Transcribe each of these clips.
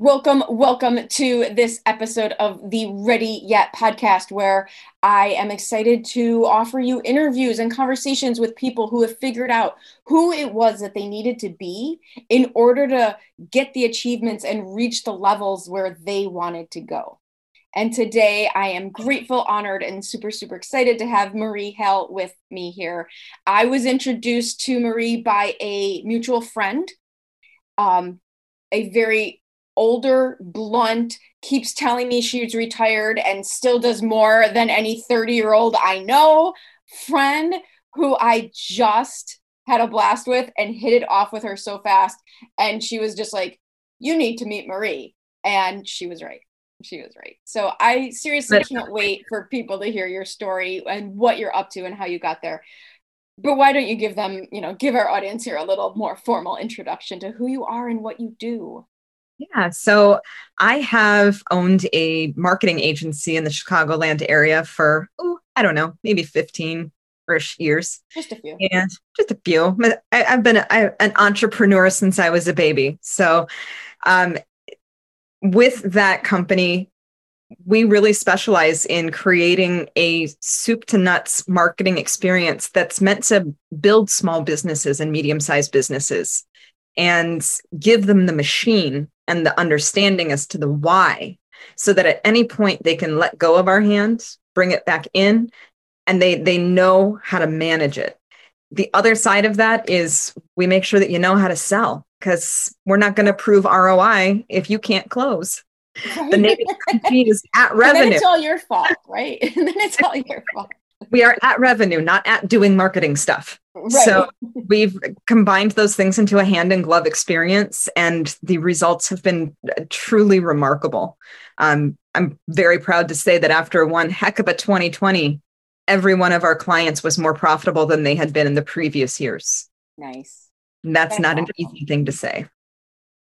Welcome, welcome to this episode of the Ready Yet podcast, where I am excited to offer you interviews and conversations with people who have figured out who it was that they needed to be in order to get the achievements and reach the levels where they wanted to go. And today I am grateful, honored, and super, super excited to have Marie Hale with me here. I was introduced to Marie by a mutual friend, um, a very older, blunt, keeps telling me she's retired and still does more than any 30 year old I know friend who I just had a blast with and hit it off with her so fast. And she was just like, You need to meet Marie. And she was right. She was right. So I seriously can't wait for people to hear your story and what you're up to and how you got there. But why don't you give them, you know, give our audience here a little more formal introduction to who you are and what you do? Yeah. So I have owned a marketing agency in the Chicagoland area for, oh, I don't know, maybe 15 ish years. Just a few. And just a few. I, have been a, an entrepreneur since I was a baby. So, um, with that company, we really specialize in creating a soup to nuts marketing experience that's meant to build small businesses and medium sized businesses and give them the machine and the understanding as to the why so that at any point they can let go of our hand bring it back in and they they know how to manage it. The other side of that is we make sure that you know how to sell because we're not going to prove roi if you can't close. Right. the name of the company is at revenue it's all your fault right? And then it's all your fault we are at revenue, not at doing marketing stuff. Right. So we've combined those things into a hand and glove experience, and the results have been truly remarkable. Um, I'm very proud to say that after one heck of a 2020, every one of our clients was more profitable than they had been in the previous years. Nice. And that's, that's not awesome. an easy thing to say.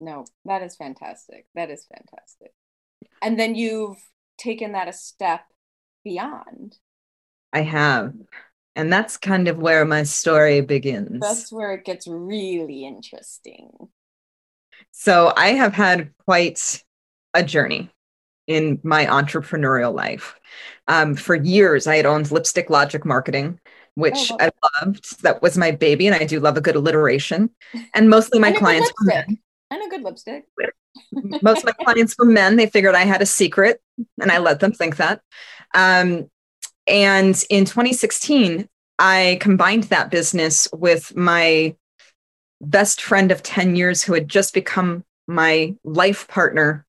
No, that is fantastic. That is fantastic. And then you've taken that a step beyond I have. And that's kind of where my story begins. That's where it gets really interesting. So I have had quite a journey in my entrepreneurial life. Um, for years, I had owned Lipstick Logic Marketing, which oh, I loved. That was my baby, and I do love a good alliteration. And mostly my clients were men. And a good lipstick. Most of my clients were men. They figured I had a secret, and I let them think that. Um, and in 2016, I combined that business with my best friend of 10 years who had just become my life partner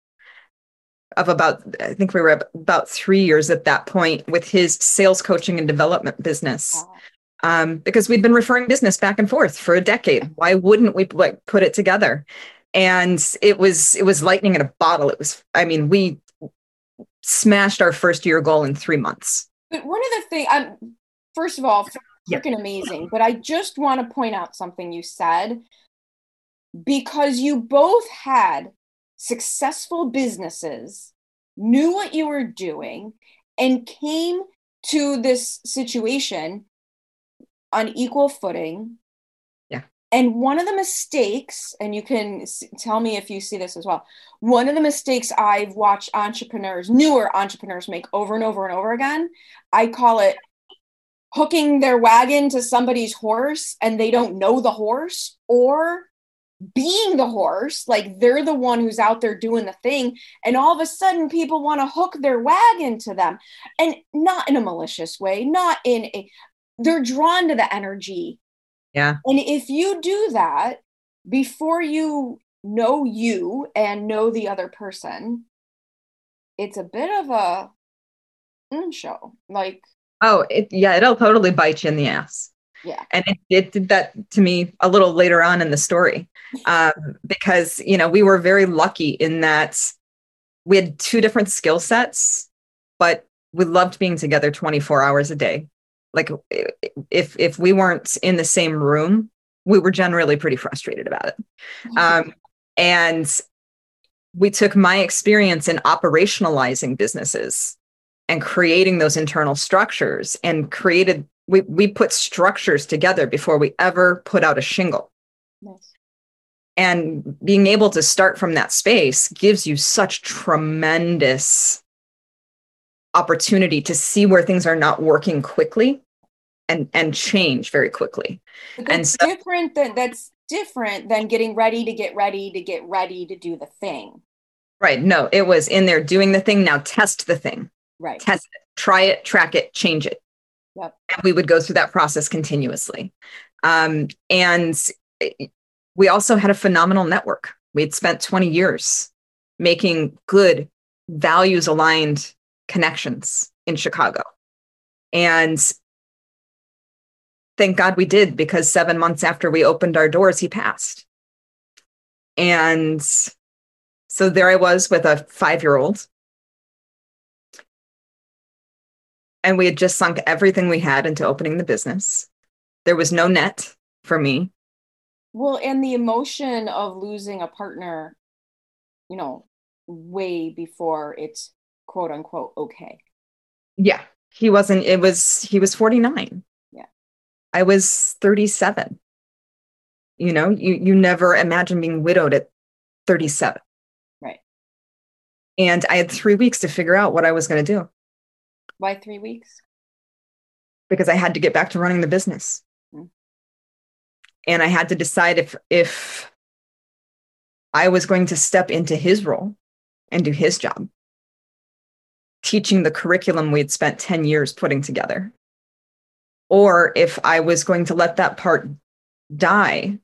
of about i think we were about three years at that point with his sales coaching and development business. Um, because we'd been referring business back and forth for a decade. Why wouldn't we like put it together? And it was it was lightning in a bottle. It was i mean we smashed our first year goal in three months but one of the things, um, first of all, freaking amazing. But I just want to point out something you said because you both had successful businesses, knew what you were doing, and came to this situation on equal footing and one of the mistakes, and you can tell me if you see this as well, one of the mistakes I've watched entrepreneurs, newer entrepreneurs make over and over and over again, I call it hooking their wagon to somebody's horse and they don't know the horse or being the horse like they're the one who's out there doing the thing and all of a sudden people want to hook their wagon to them. And not in a malicious way not in a they're drawn to the energy Yeah. And if you do that before you know you and know the other person, it's a bit of a mm, show. Like, oh, it, yeah, it'll totally bite you in the ass. Yeah. And it, it did that to me a little later on in the story um, because, you know, we were very lucky in that we had two different skill sets, but we loved being together 24 hours a day. Like if if we weren't in the same room, we were generally pretty frustrated about it. Um, and we took my experience in operationalizing businesses and creating those internal structures and created we we put structures together before we ever put out a shingle. Nice. And being able to start from that space gives you such tremendous opportunity to see where things are not working quickly and and change very quickly. and so, different than that's different than getting ready to get ready to get ready to do the thing. Right. No, it was in there doing the thing. Now test the thing. Right. Test it, try it, track it, change it. Yep. And we would go through that process continuously. Um, and we also had a phenomenal network. We had spent 20 years making good, values aligned connections in Chicago. And thank God we did because seven months after we opened our doors, he passed. And so there I was with a five year old. And we had just sunk everything we had into opening the business. There was no net for me. Well, and the emotion of losing a partner, you know, way before it's quote unquote okay. Yeah. He wasn't, it was, he was 49. Yeah. I was 37. You know, you, you never imagine being widowed at 37. Right. And I had three weeks to figure out what I was going to do. Why three weeks? Because I had to get back to running the business. Mm. And I had to decide if, if I was going to step into his role and do his job teaching the curriculum we'd spent 10 years putting together. Or if I was going to let that part die.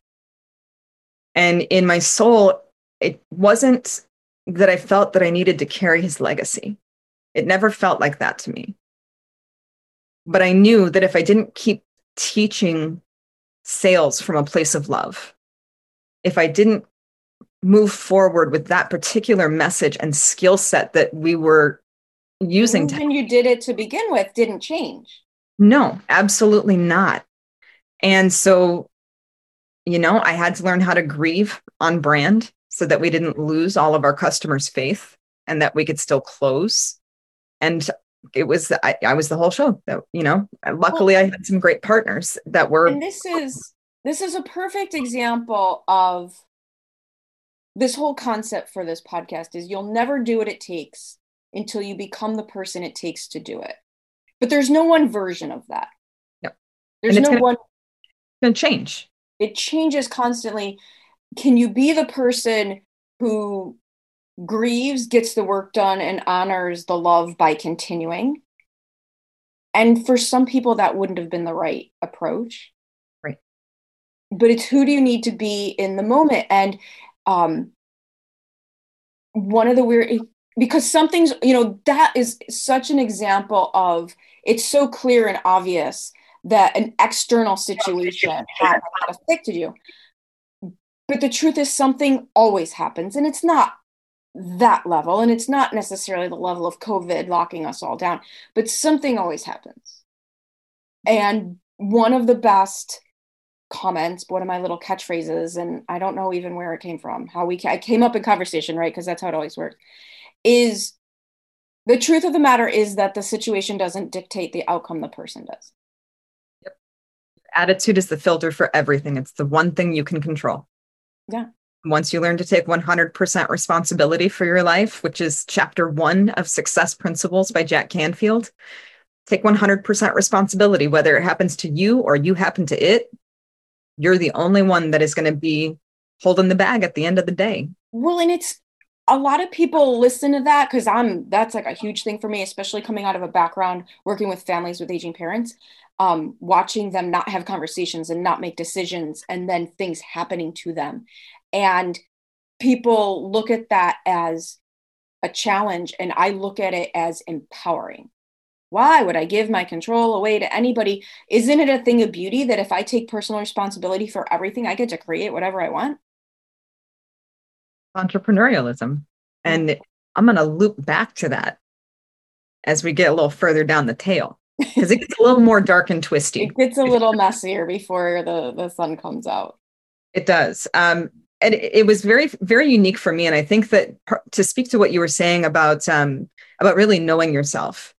And in my soul, it wasn't that I felt that I needed to carry his legacy. It never felt like that to me. But I knew that if I didn't keep teaching sales from a place of love, if I didn't move forward with that particular message and skill set that we were using when you did it to begin with didn't change. No absolutely not. And so you know i had to learn how to grieve on brand so that we didn't lose all of our customers faith and that we could still close. And it was I, I was the whole show that you know luckily well, i had some great partners that were and this is this is a perfect example of this whole concept for this podcast is you'll never do what it takes until you become the person it takes to do it. But there's no one version of that. Yep. There's no gonna, one. It's going to change. It changes constantly. Can you be the person who grieves, gets the work done, and honors the love by continuing? And for some people, that wouldn't have been the right approach. Right. But it's who do you need to be in the moment? And um, one of the weird because something's you know that is such an example of it's so clear and obvious that an external situation had affected you. But the truth is something always happens and it's not that level and it's not necessarily the level of covid locking us all down but something always happens. And one of the best comments one of my little catchphrases and i don't know even where it came from how we i came up in conversation right because that's how it always works is the truth of the matter is that the situation doesn't dictate the outcome the person does. Yep. Attitude is the filter for everything. It's the one thing you can control. Yeah. Once you learn to take 100% responsibility for your life, which is chapter one of Success Principles by Jack Canfield, take 100% responsibility, whether it happens to you or you happen to it. You're the only one that is going to be holding the bag at the end of the day. Well, and it's a lot of people listen to that because I'm that's like a huge thing for me, especially coming out of a background working with families with aging parents. um, watching them not have conversations and not make decisions, and then things happening to them. And people look at that as a challenge, and I look at it as empowering. Why would I give my control away to anybody? Isn't it a thing of beauty that if I take personal responsibility for everything, I get to create whatever I want? Entrepreneurialism. And I'm going to loop back to that as we get a little further down the tail because it gets a little more dark and twisty. It gets a little messier before the, the sun comes out. It does. Um, and it, it, was very, very unique for me. And I think that to speak to what you were saying about um, about really knowing yourself,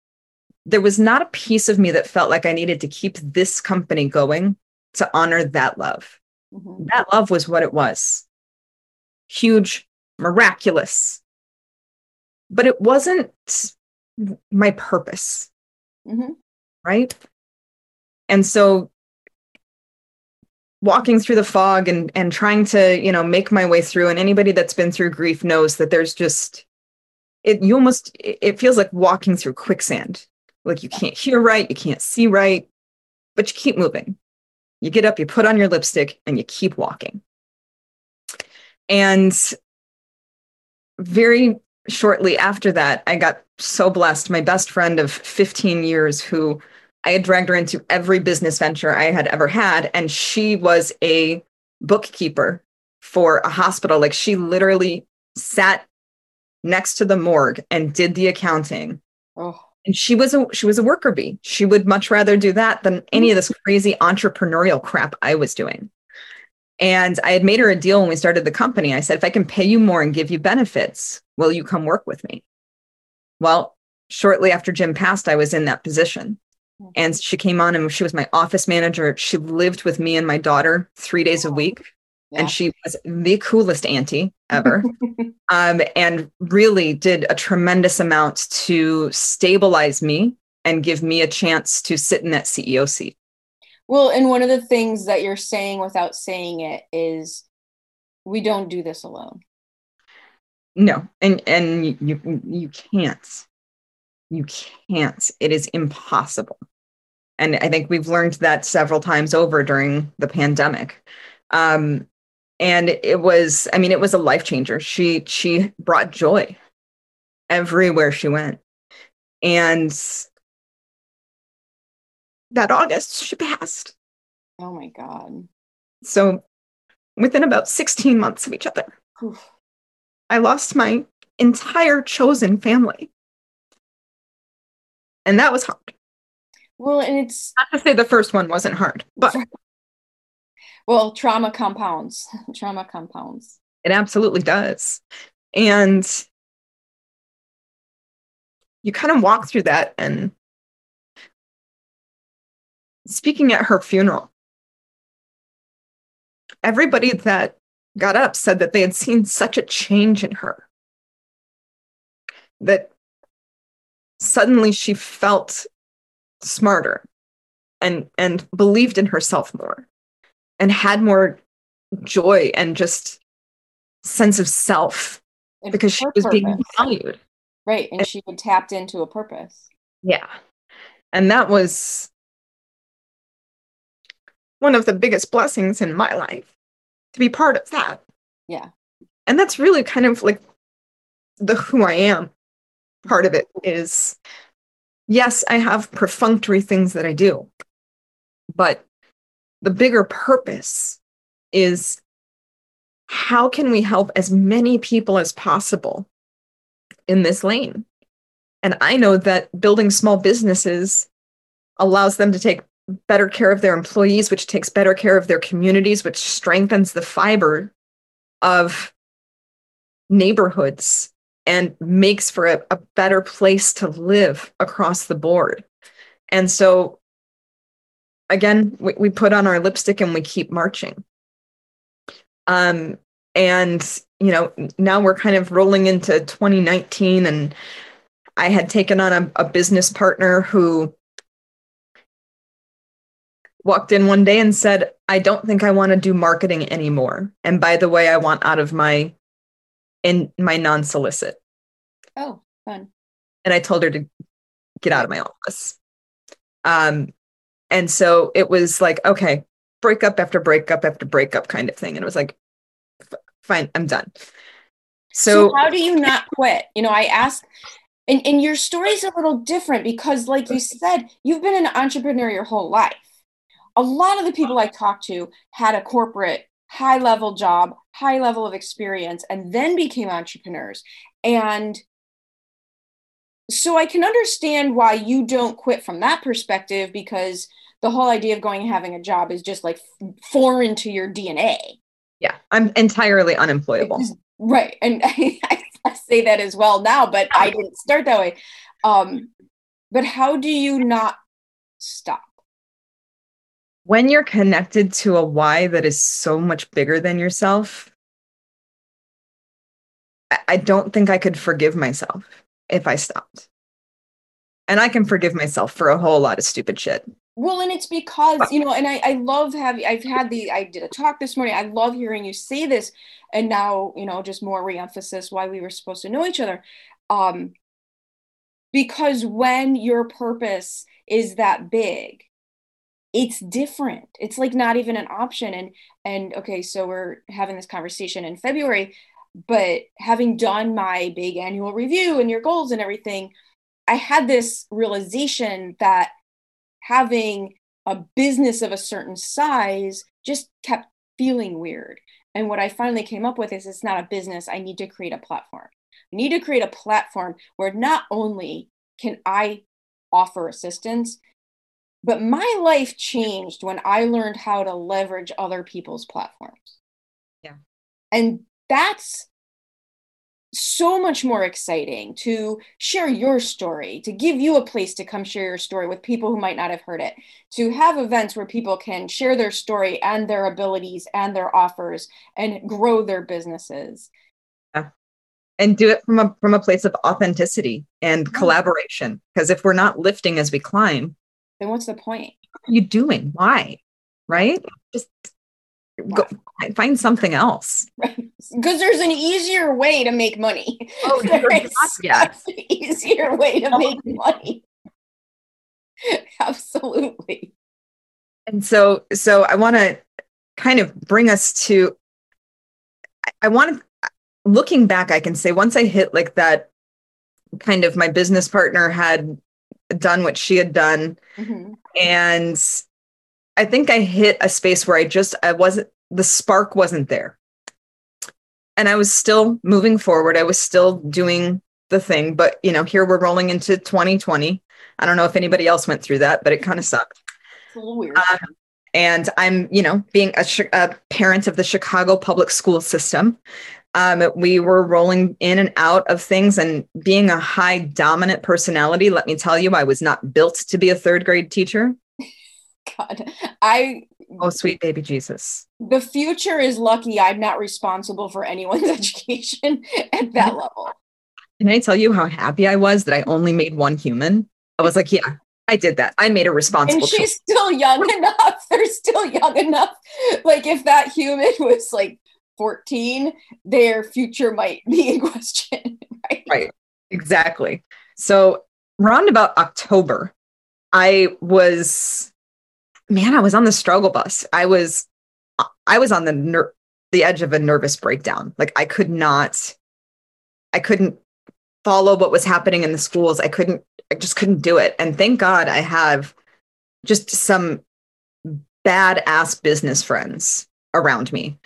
there was not a piece of me that felt like I needed to keep this company going to honor that love. Mm-hmm. That love was what it was huge, miraculous. But it wasn't my purpose. Mm-hmm. Right. And so walking through the fog and and trying to you know make my way through and anybody that's been through grief knows that there's just it you almost it feels like walking through quicksand like you can't hear right, you can't see right, but you keep moving. You get up, you put on your lipstick, and you keep walking. And very shortly after that, I got so blessed. My best friend of 15 years, who I had dragged her into every business venture I had ever had, and she was a bookkeeper for a hospital. Like she literally sat next to the morgue and did the accounting. Oh and she was a she was a worker bee. She would much rather do that than any of this crazy entrepreneurial crap I was doing. And I had made her a deal when we started the company. I said, if I can pay you more and give you benefits, will you come work with me? Well, shortly after Jim passed, I was in that position. And she came on and she was my office manager. She lived with me and my daughter three days a week. Yeah. And she was the coolest auntie ever. um, and really did a tremendous amount to stabilize me and give me a chance to sit in that CEO seat. Well, and one of the things that you're saying without saying it is we don't do this alone. No, and and you you can't. You can't. It is impossible. And I think we've learned that several times over during the pandemic. Um, and it was i mean it was a life changer she she brought joy everywhere she went and that august she passed. Oh my god. So within about 16 months of each other. Oof. i lost my entire chosen family. And that was hard. Well and it's not to say the first one wasn't hard but well, trauma compounds, trauma compounds. It absolutely does. And you kind of walk through that and speaking at her funeral, everybody that got up said that they had seen such a change in her that suddenly she felt smarter and and believed in herself more and had more joy and just sense of self and because she was purpose. being valued. Right. And, and she had tapped into a purpose. Yeah. And that was one of the biggest blessings in my life to be part of that. Yeah. And that's really kind of like the who I am part of it is yes, I have perfunctory things that I do, but the bigger purpose is how can we help as many people as possible in this lane? And I know that building small businesses allows them to take better care of their employees, which takes better care of their communities, which strengthens the fiber of neighborhoods and makes for a, a better place to live across the board. And so again, we, we put on our lipstick and we keep marching. Um, and you know, now we're kind of rolling into 2019, and I had taken on a, a business partner who walked in one day and said, I don't think I want to do marketing anymore. And by the way, I want out of my in my non-solicit. Oh, fun. And I told her to get out of my office. Um, And so it was like, okay, breakup after breakup after breakup kind of thing. And it was like, fine, I'm done. So, so how do you not quit? You know, I ask, and, and your story's a little different because, like you said, you've been an entrepreneur your whole life. A lot of the people I talked to had a corporate high level job, high level of experience, and then became entrepreneurs. And so I can understand why you don't quit from that perspective because the whole idea of going and having a job is just like foreign to your DNA. Yeah, I'm entirely unemployable. Right. And I, I, say that as well now, but I didn't start that way. Um, but how do you not stop? When you're connected to a why that is so much bigger than yourself, I don't think I could forgive myself if I stopped. And I can forgive myself for a whole lot of stupid shit. Well, and it's because, you know, and I, I love having, I've had the, I did a talk this morning. I love hearing you say this. And now, you know, just more reemphasis why we were supposed to know each other. Um, because when your purpose is that big, it's different. It's like not even an option. And, and okay, so we're having this conversation in February but having done my big annual review and your goals and everything, I had this realization that having a business of a certain size just kept feeling weird. And what I finally came up with is it's not a business. I need to create a platform. I need to create a platform where not only can I offer assistance, but my life changed when I learned how to leverage other people's platforms. Yeah. And that's so much more exciting to share your story, to give you a place to come share your story with people who might not have heard it, to have events where people can share their story and their abilities and their offers and grow their businesses. Yeah. And do it from a from a place of authenticity and collaboration. Because if we're not lifting as we climb, then what's the point? What are you doing? Why? Right? Just go find something else. Because there's an easier way to make money. Oh, there's yes. easier way to make money. Absolutely. And so, so I want to kind of bring us to. I, I want to, looking back, I can say once I hit like that, kind of my business partner had done what she had done, mm-hmm. and I think I hit a space where I just I wasn't the spark wasn't there. And I was still moving forward. I was still doing the thing, but you know, here we're rolling into 2020. I don't know if anybody else went through that, but it kind of sucked. It's a little weird. Um, and I'm, you know, being a, a, parent of the Chicago public school system, um, we were rolling in and out of things and being a high dominant personality. Let me tell you, I was not built to be a third grade teacher. God, I oh sweet baby Jesus. The future is lucky I'm not responsible for anyone's education at that level. Can I tell you how happy I was that I only made one human? I was like, yeah, I did that. I made a responsible. And she's choice. still young enough. They're still young enough. Like if that human was like 14, their future might be in question. Right. Right. Exactly. So around about October, I was man, I was on the struggle bus. I was, I was on the ner- the edge of a nervous breakdown. Like I could not, I couldn't follow what was happening in the schools. I couldn't, I just couldn't do it. And thank God I have just some badass business friends around me.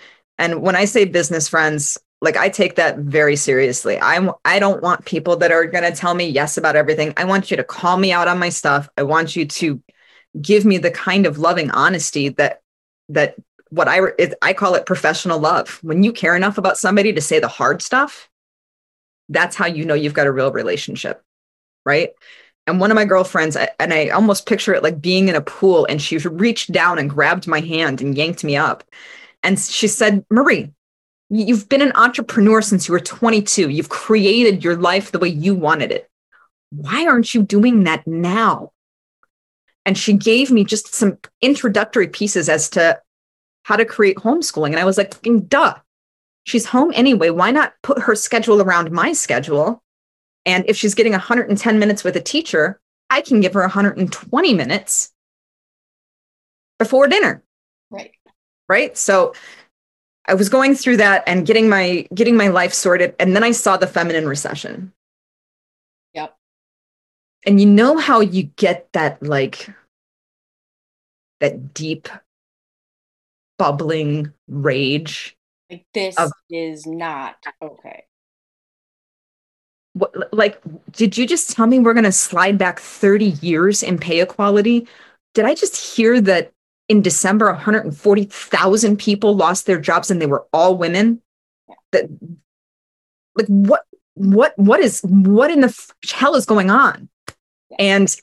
And when I say business friends, like I take that very seriously. I'm I don't want people that are going to tell me yes about everything. I want you to call me out on my stuff. I want you to give me the kind of loving honesty that that what I it, I call it professional love. When you care enough about somebody to say the hard stuff, that's how you know you've got a real relationship, right? And one of my girlfriends, and I almost picture it like being in a pool, and she reached down and grabbed my hand and yanked me up. And she said, Marie, you've been an entrepreneur since you were 22. You've created your life the way you wanted it. Why aren't you doing that now? and she gave me just some introductory pieces as to how to create homeschooling. And I was like, duh, she's home anyway. Why not put her schedule around my schedule? And if she's getting 110 minutes with a teacher, I can give her 120 minutes before dinner. Right. Right. So I was going through that and getting my getting my life sorted. And then I saw the feminine recession. Yep. And you know how you get that like that deep bubbling rage. Like this of, is not okay. What, like, did you just tell me we're going to slide back 30 years in pay equality? Did I just hear that in December, 140,000 people lost their jobs and they were all women. That, like, what, what, what is, what in the hell is going on? And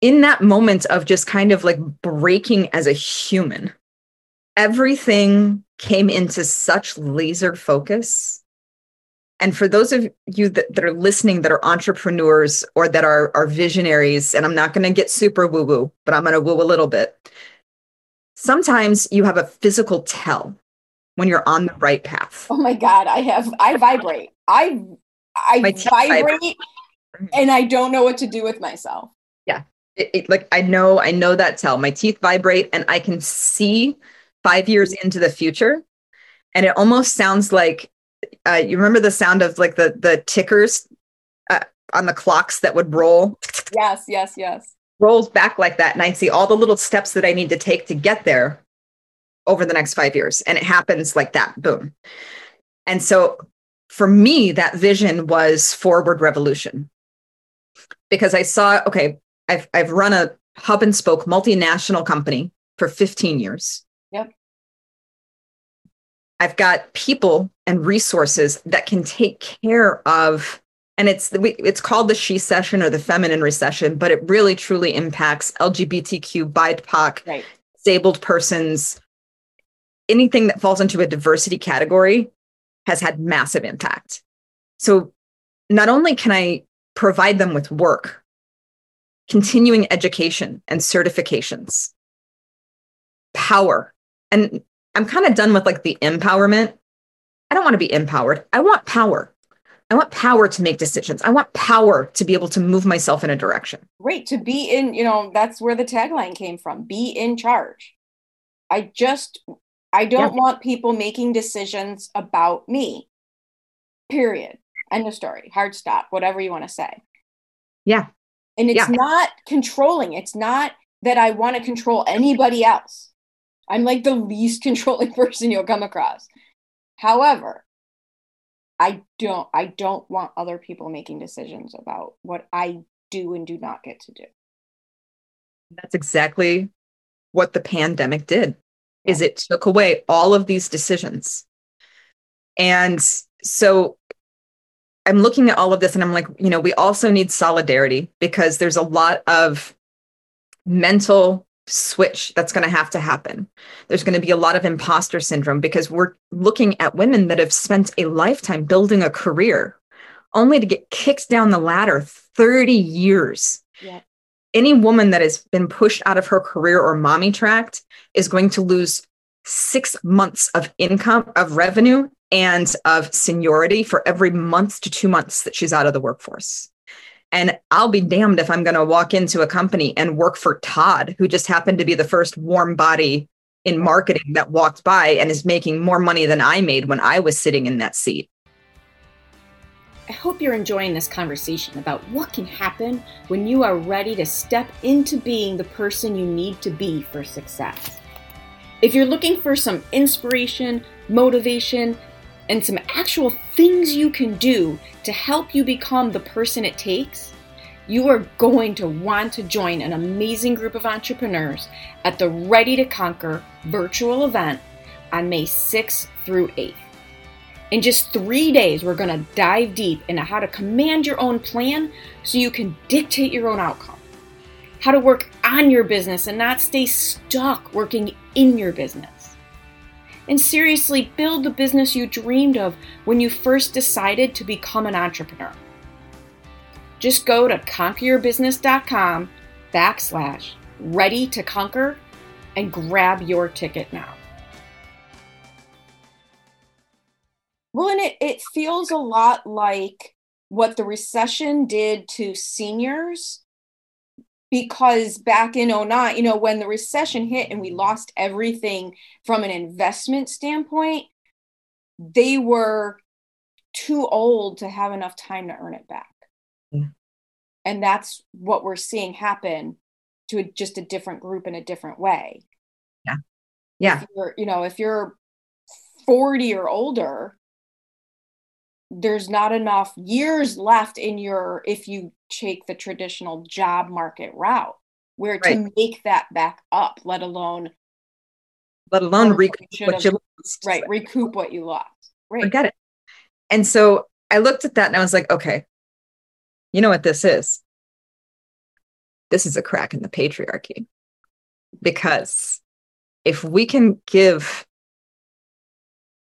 in that moment of just kind of like breaking as a human, everything came into such laser focus. And for those of you that, that are listening that are entrepreneurs or that are, are visionaries, and I'm not going to get super woo woo, but I'm going to woo a little bit sometimes you have a physical tell when you're on the right path. Oh my God, I have, I vibrate. I, I vibrate mm-hmm. and I don't know what to do with myself. Yeah. It, it, like I know, I know that tell. My teeth vibrate and I can see five years into the future. And it almost sounds like uh, you remember the sound of like the the tickers uh, on the clocks that would roll. Yes, yes, yes rolls back like that and I see all the little steps that I need to take to get there over the next five years. And it happens like that, boom. And so for me, that vision was forward revolution because I saw, okay, I've, I've run a hub and spoke multinational company for 15 years. Yep. I've got people and resources that can take care of and it's it's called the she session or the feminine recession but it really truly impacts lgbtq bipoc right. disabled persons. Anything that falls into a diversity category has had massive impact. So not only can i provide them with work continuing education and certifications power and i'm kind of done with like the empowerment. I don't want to be empowered. I want power I want power to make decisions. I want power to be able to move myself in a direction. Right. To be in, you know, that's where the tagline came from be in charge. I just, I don't yeah. want people making decisions about me. Period. End of story. Hard stop. Whatever you want to say. Yeah. And it's yeah. not controlling. It's not that I want to control anybody else. I'm like the least controlling person you'll come across. However, I don't I don't want other people making decisions about what I do and do not get to do. That's exactly what the pandemic did. Yeah. Is it took away all of these decisions. And so I'm looking at all of this and I'm like, you know, we also need solidarity because there's a lot of mental switch that's going to have to happen. There's going to be a lot of imposter syndrome because we're looking at women that have spent a lifetime building a career only to get kicked down the ladder 30 years. Yeah. Any woman that has been pushed out of her career or mommy tracked is going to lose six months of income, of revenue, and of seniority for every month to two months that she's out of the workforce. And I'll be damned if I'm going to walk into a company and work for Todd, who just happened to be the first warm body in marketing that walked by and is making more money than I made when I was sitting in that seat. I hope you're enjoying this conversation about what can happen when you are ready to step into being the person you need to be for success. If you're looking for some inspiration, motivation, and some actual things you can do to help you become the person it takes, you are going to want to join an amazing group of entrepreneurs at the Ready to Conquer virtual event on May 6th through 8th. In just three days, we're going to dive deep into how to command your own plan so you can dictate your own outcome, how to work on your business and not stay stuck working in your business and seriously build the business you dreamed of when you first decided to become an entrepreneur. Just go to conqueryourbusiness.com backslash ready to conquer and grab your ticket now. Well, and it, it feels a lot like what the recession did to seniors because back in 09 you know when the recession hit and we lost everything from an investment standpoint they were too old to have enough time to earn it back. Yeah. and that's what we're seeing happen to a, just a different group in a different way. Yeah. Yeah. You know if you're 40 or older there's not enough years left in your if you take the traditional job market route where right. to make that back up let alone let alone oh, recoup what you lost. Right recoup what you lost. Right. I get it. And so i looked at that and i was like okay you know what this is? This is a crack in the patriarchy. Because if we can give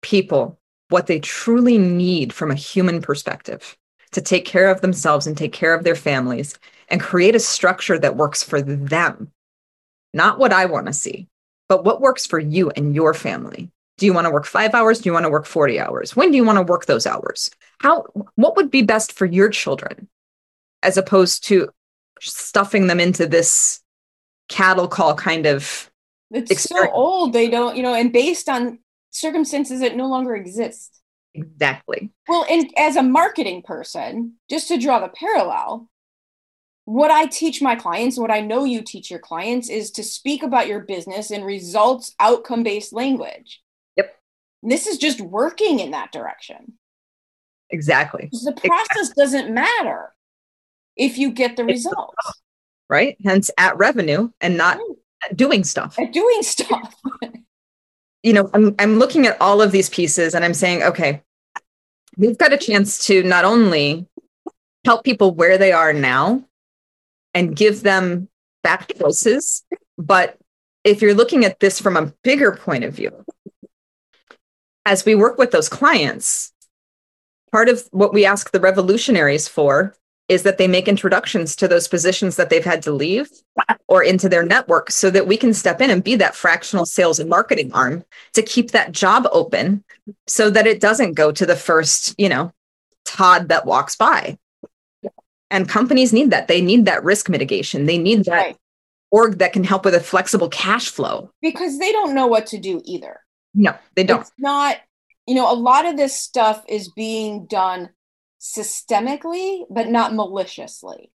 people what they truly need from a human perspective to take care of themselves and take care of their families and create a structure that works for them. Not what I want to see, but what works for you and your family. Do you want to work five hours? Do you want to work 40 hours? When do you want to work those hours? How, what would be best for your children as opposed to stuffing them into this cattle call kind of it's experience. so old they don't you know and based on circumstances that no longer exist. Exactly. Well, and as a marketing person, just to draw the parallel, what I teach my clients, what I know you teach your clients, is to speak about your business in results outcome based language. Yep. this is just working in that direction. Exactly. The process exactly. doesn't matter if you get the results. Right. Hence at revenue and not right. doing stuff. At doing stuff. you know, I'm I'm looking at all of these pieces and I'm saying, okay, we've got a chance to not only help people where they are now and give them back choices, but if you're looking at this from a bigger point of view, as we work with those clients, part of what we ask the revolutionaries for is that they make introductions to those positions that they've had to leave or into their network so that we can step in and be that fractional sales and marketing arm to keep that job open so that it doesn't go to the first, you know, Todd that walks by. And companies need that. They need that risk mitigation. They need that right. org that can help with a flexible cash flow. Because they don't know what to do either. No, they don't. It's not, you know, a lot of this stuff is being done systemically, but not maliciously.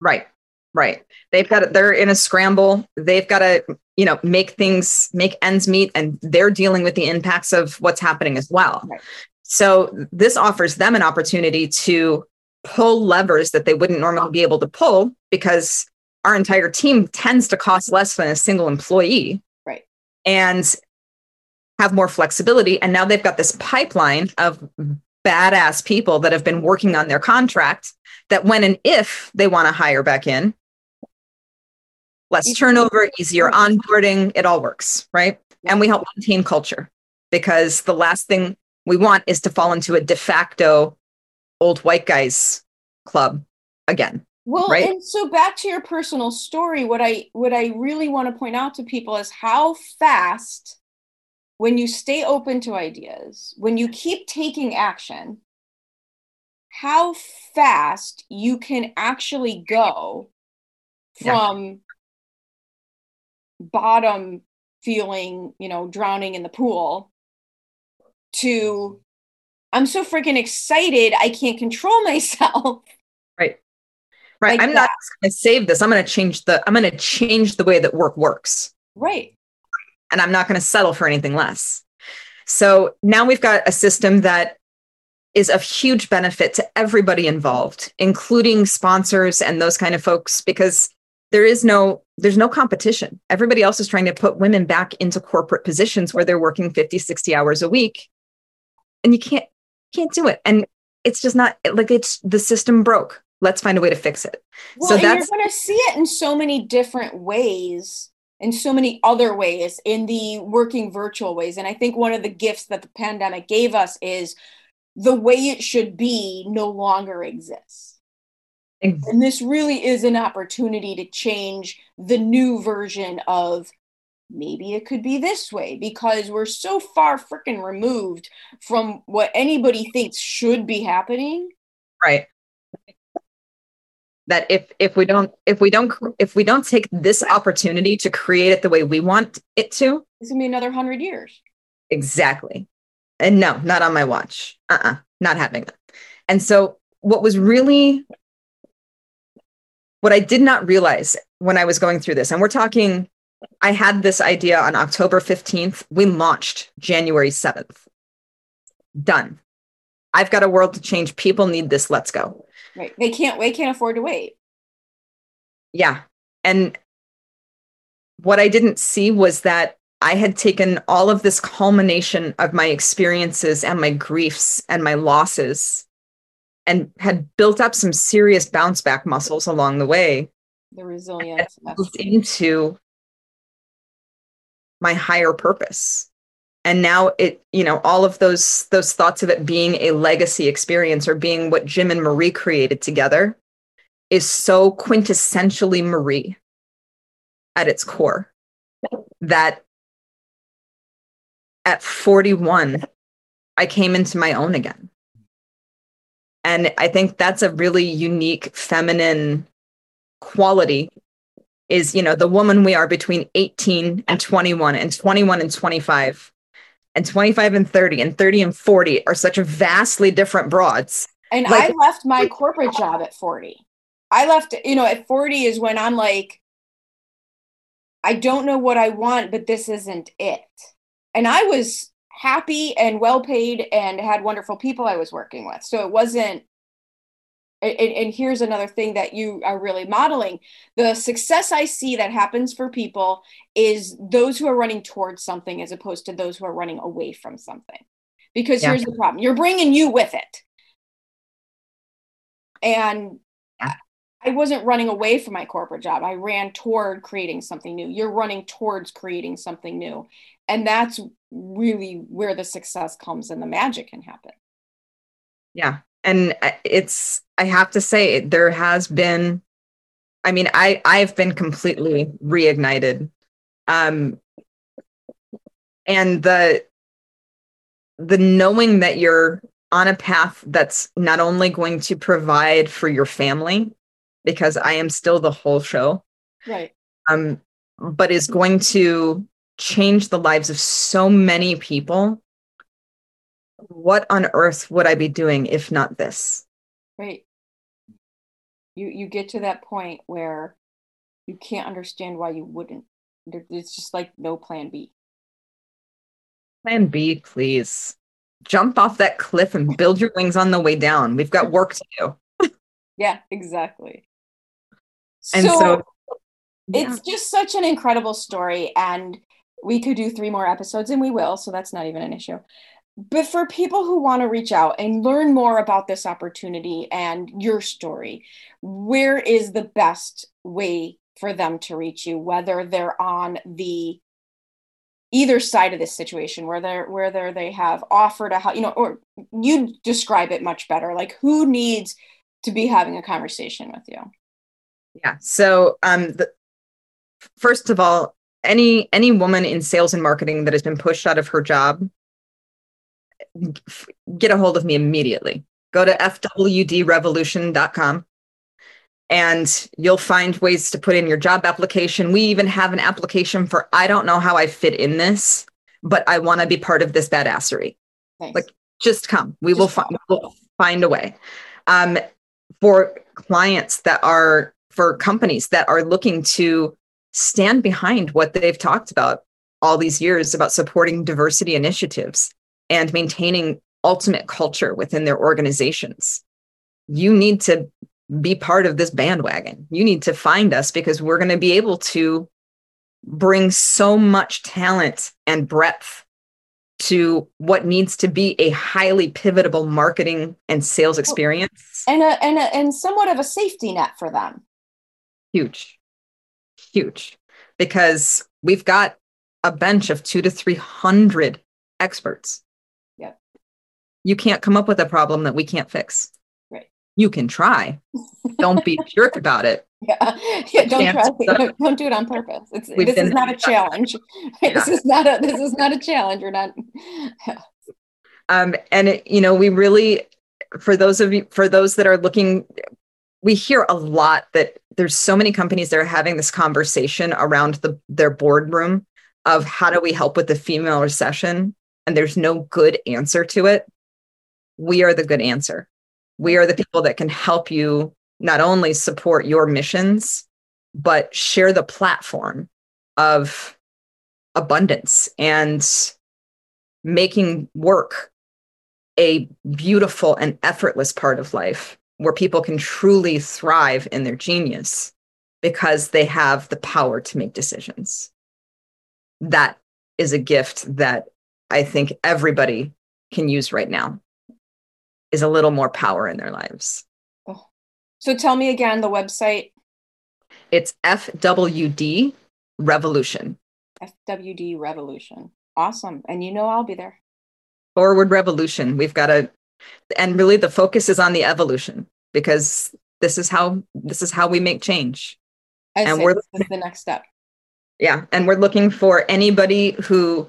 Right. Right. They've got they're in a scramble. They've got to, you know, make things make ends meet and they're dealing with the impacts of what's happening as well. Right. So this offers them an opportunity to pull levers that they wouldn't normally be able to pull because our entire team tends to cost less than a single employee. Right. And have more flexibility. And now they've got this pipeline of badass people that have been working on their contract that when and if they want to hire back in, less turnover, easier onboarding, it all works, right? And we help maintain culture because the last thing we want is to fall into a de facto old white guys club again. Well, right? and so back to your personal story, what I what I really want to point out to people is how fast when you stay open to ideas, when you keep taking action, how fast you can actually go from yeah. bottom feeling, you know, drowning in the pool to I'm so freaking excited I can't control myself. Right. Right. Like I'm that. not going to save this. I'm going to change the I'm going to change the way that work works. Right and I'm not going to settle for anything less. So now we've got a system that is of huge benefit to everybody involved, including sponsors and those kind of folks, because there is no there's no competition. Everybody else is trying to put women back into corporate positions where they're working 50, 60 hours a week. And you can't can't do it. And it's just not like it's the system broke. Let's find a way to fix it. Well, so that's you're going to see it in so many different ways in so many other ways in the working virtual ways. And i think one of the gifts that the pandemic gave us is the way it should be no longer exists. And this really is an opportunity to change the new version of maybe it could be this way because we're so far freaking removed from what anybody thinks should be happening. Right that if if we don't if we don't if we don't take this opportunity to create it the way we want it to it's gonna be another hundred years. Exactly. And no not on my watch. Uh-uh not having it and so what was really what i did not realize when i was going through this and we're talking i had this idea on october 15th we launched january 7th done. I've got a world to change. People need this. Let's go Right. They can't they can't afford to wait. Yeah. And what I didn't see was that I had taken all of this culmination of my experiences and my griefs and my losses and had built up some serious bounce back muscles along the way. The resilience into my higher purpose and now it you know all of those those thoughts of it being a legacy experience or being what jim and marie created together is so quintessentially marie at its core that at 41 i came into my own again. And i think that's a really unique feminine quality is you know the woman we are between 18 and 21 and 21 and 25 and 25 and 30 and 30 and 40 are such a vastly different broads. And like, I left my corporate job at 40. I left, you know, at 40 is when I'm like, I don't know what I want, but this isn't it. And I was happy and well paid and had wonderful people I was working with. So it wasn't and, and, here's another thing that you are really modeling. The success i see that happens for people is those who are running towards something as opposed to those who are running away from something. Because yeah. here's the problem you're bringing you with it. And yeah. i wasn't running away from my corporate job. I ran toward creating something new. You're running towards creating something new. And that's really where the success comes and the magic can happen. Yeah and it's i have to say there has been i mean i i've been completely reignited. Um and the the knowing that you're on a path that's not only going to provide for your family because i am still the whole show right. um but is going to change the lives of so many people what on earth would I be doing if not this? Right. You you get to that point where you can't understand why you wouldn't. It's just like no plan B. Plan B, please. Jump off that cliff and build your wings on the way down. We've got work to do. yeah, exactly. And so, so yeah. it's just such an incredible story and we could do three more episodes and we will, so that's not even an issue but for people who want to reach out and learn more about this opportunity and your story, where is the best way for them to reach you, whether they're on the either side of this situation where they're where they're, they have offered a help, you know or you describe it much better like who needs to be having a conversation with you? Yeah so um the, first of all any any woman in sales and marketing that has been pushed out of her job get a hold of me immediately. Go to fwdrevolution.com and you'll find ways to put in your job application. We even have an application for I don't know how I fit in this, but I want to be part of this badassery. Nice. Like just come. We just will find we'll find a way. Um, for clients that are for companies that are looking to stand behind what they've talked about all these years about supporting diversity initiatives and maintaining ultimate culture within their organizations. You need to be part of this bandwagon. You need to find us because we're going to be able to bring so much talent and breadth to what needs to be a highly pivotal marketing and sales experience and a, and a, and somewhat of a safety net for them huge huge because we've got a bench of 2 to 300 experts you can't come up with a problem that we can't fix. Right. You can try. don't be a jerk about it. Yeah, yeah don't try. Don't, don't, do it on purpose. It's this is not a challenge. Yeah. This is not a this is not a challenge. We're not. Yeah. Um, and it, you know, we really, for those of you, for those that are looking, we hear a lot that there's so many companies that are having this conversation around the their boardroom of how do we help with the female recession and there's no good answer to it we are the good answer we are the people that can help you not only support your missions but share the platform of abundance and making work a beautiful and effortless part of life where people can truly thrive in their genius because they have the power to make decisions. That is a gift that I think everybody can use right now is a little more power in their lives. Oh. So tell me again the website. It's FWD Revolution. FWD Revolution. Awesome. And you know I'll be there. Forward Revolution. We've got a and really the focus is on the evolution because this is how this is how we make change I and we're this is the next step yeah and we're looking for anybody who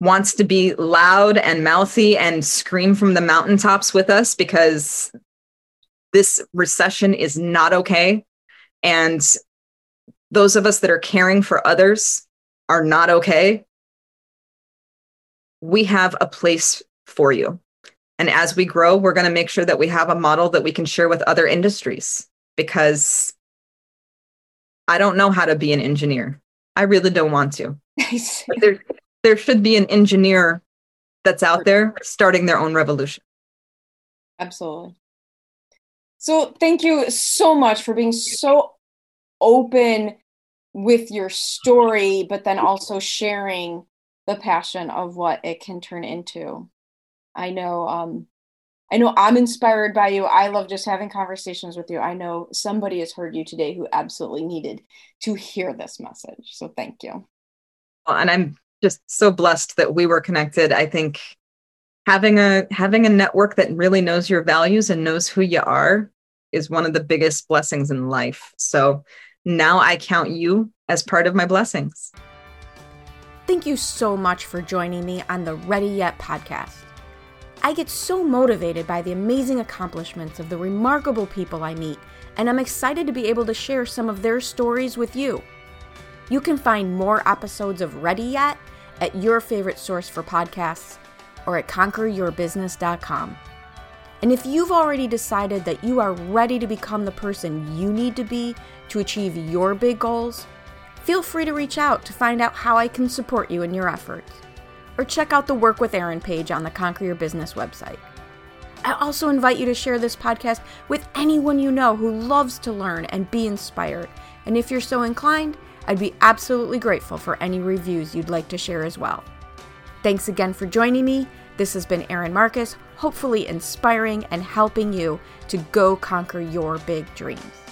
wants to be loud and mouthy and scream from the mountaintops with us because this recession is not okay and those of us that are caring for others are not okay we have a place for you and as we grow, we're going to make sure that we have a model that we can share with other industries because I don't know how to be an engineer. I really don't want to. there, there should be an engineer that's out there starting their own revolution. Absolutely. So, thank you so much for being so open with your story, but then also sharing the passion of what it can turn into. I know um I know I'm inspired by you. I love just having conversations with you. I know somebody has heard you today who absolutely needed to hear this message. So thank you. Well, and I'm just so blessed that we were connected. I think having a having a network that really knows your values and knows who you are is one of the biggest blessings in life. So now I count you as part of my blessings. Thank you so much for joining me on the Ready Yet podcast. I get so motivated by the amazing accomplishments of the remarkable people I meet, and I'm excited to be able to share some of their stories with you. You can find more episodes of Ready Yet at your favorite source for podcasts or at conqueryourbusiness.com. And if you've already decided that you are ready to become the person you need to be to achieve your big goals, feel free to reach out to find out how I can support you in your efforts or check out the Work with Erin page on the Conquer Your Business website. I also invite you to share this podcast with anyone you know who loves to learn and be inspired. And if you're so inclined, I'd be absolutely grateful for any reviews you'd like to share as well. Thanks again for joining me. This has been Erin Marcus, hopefully inspiring and helping you to go conquer your big dreams.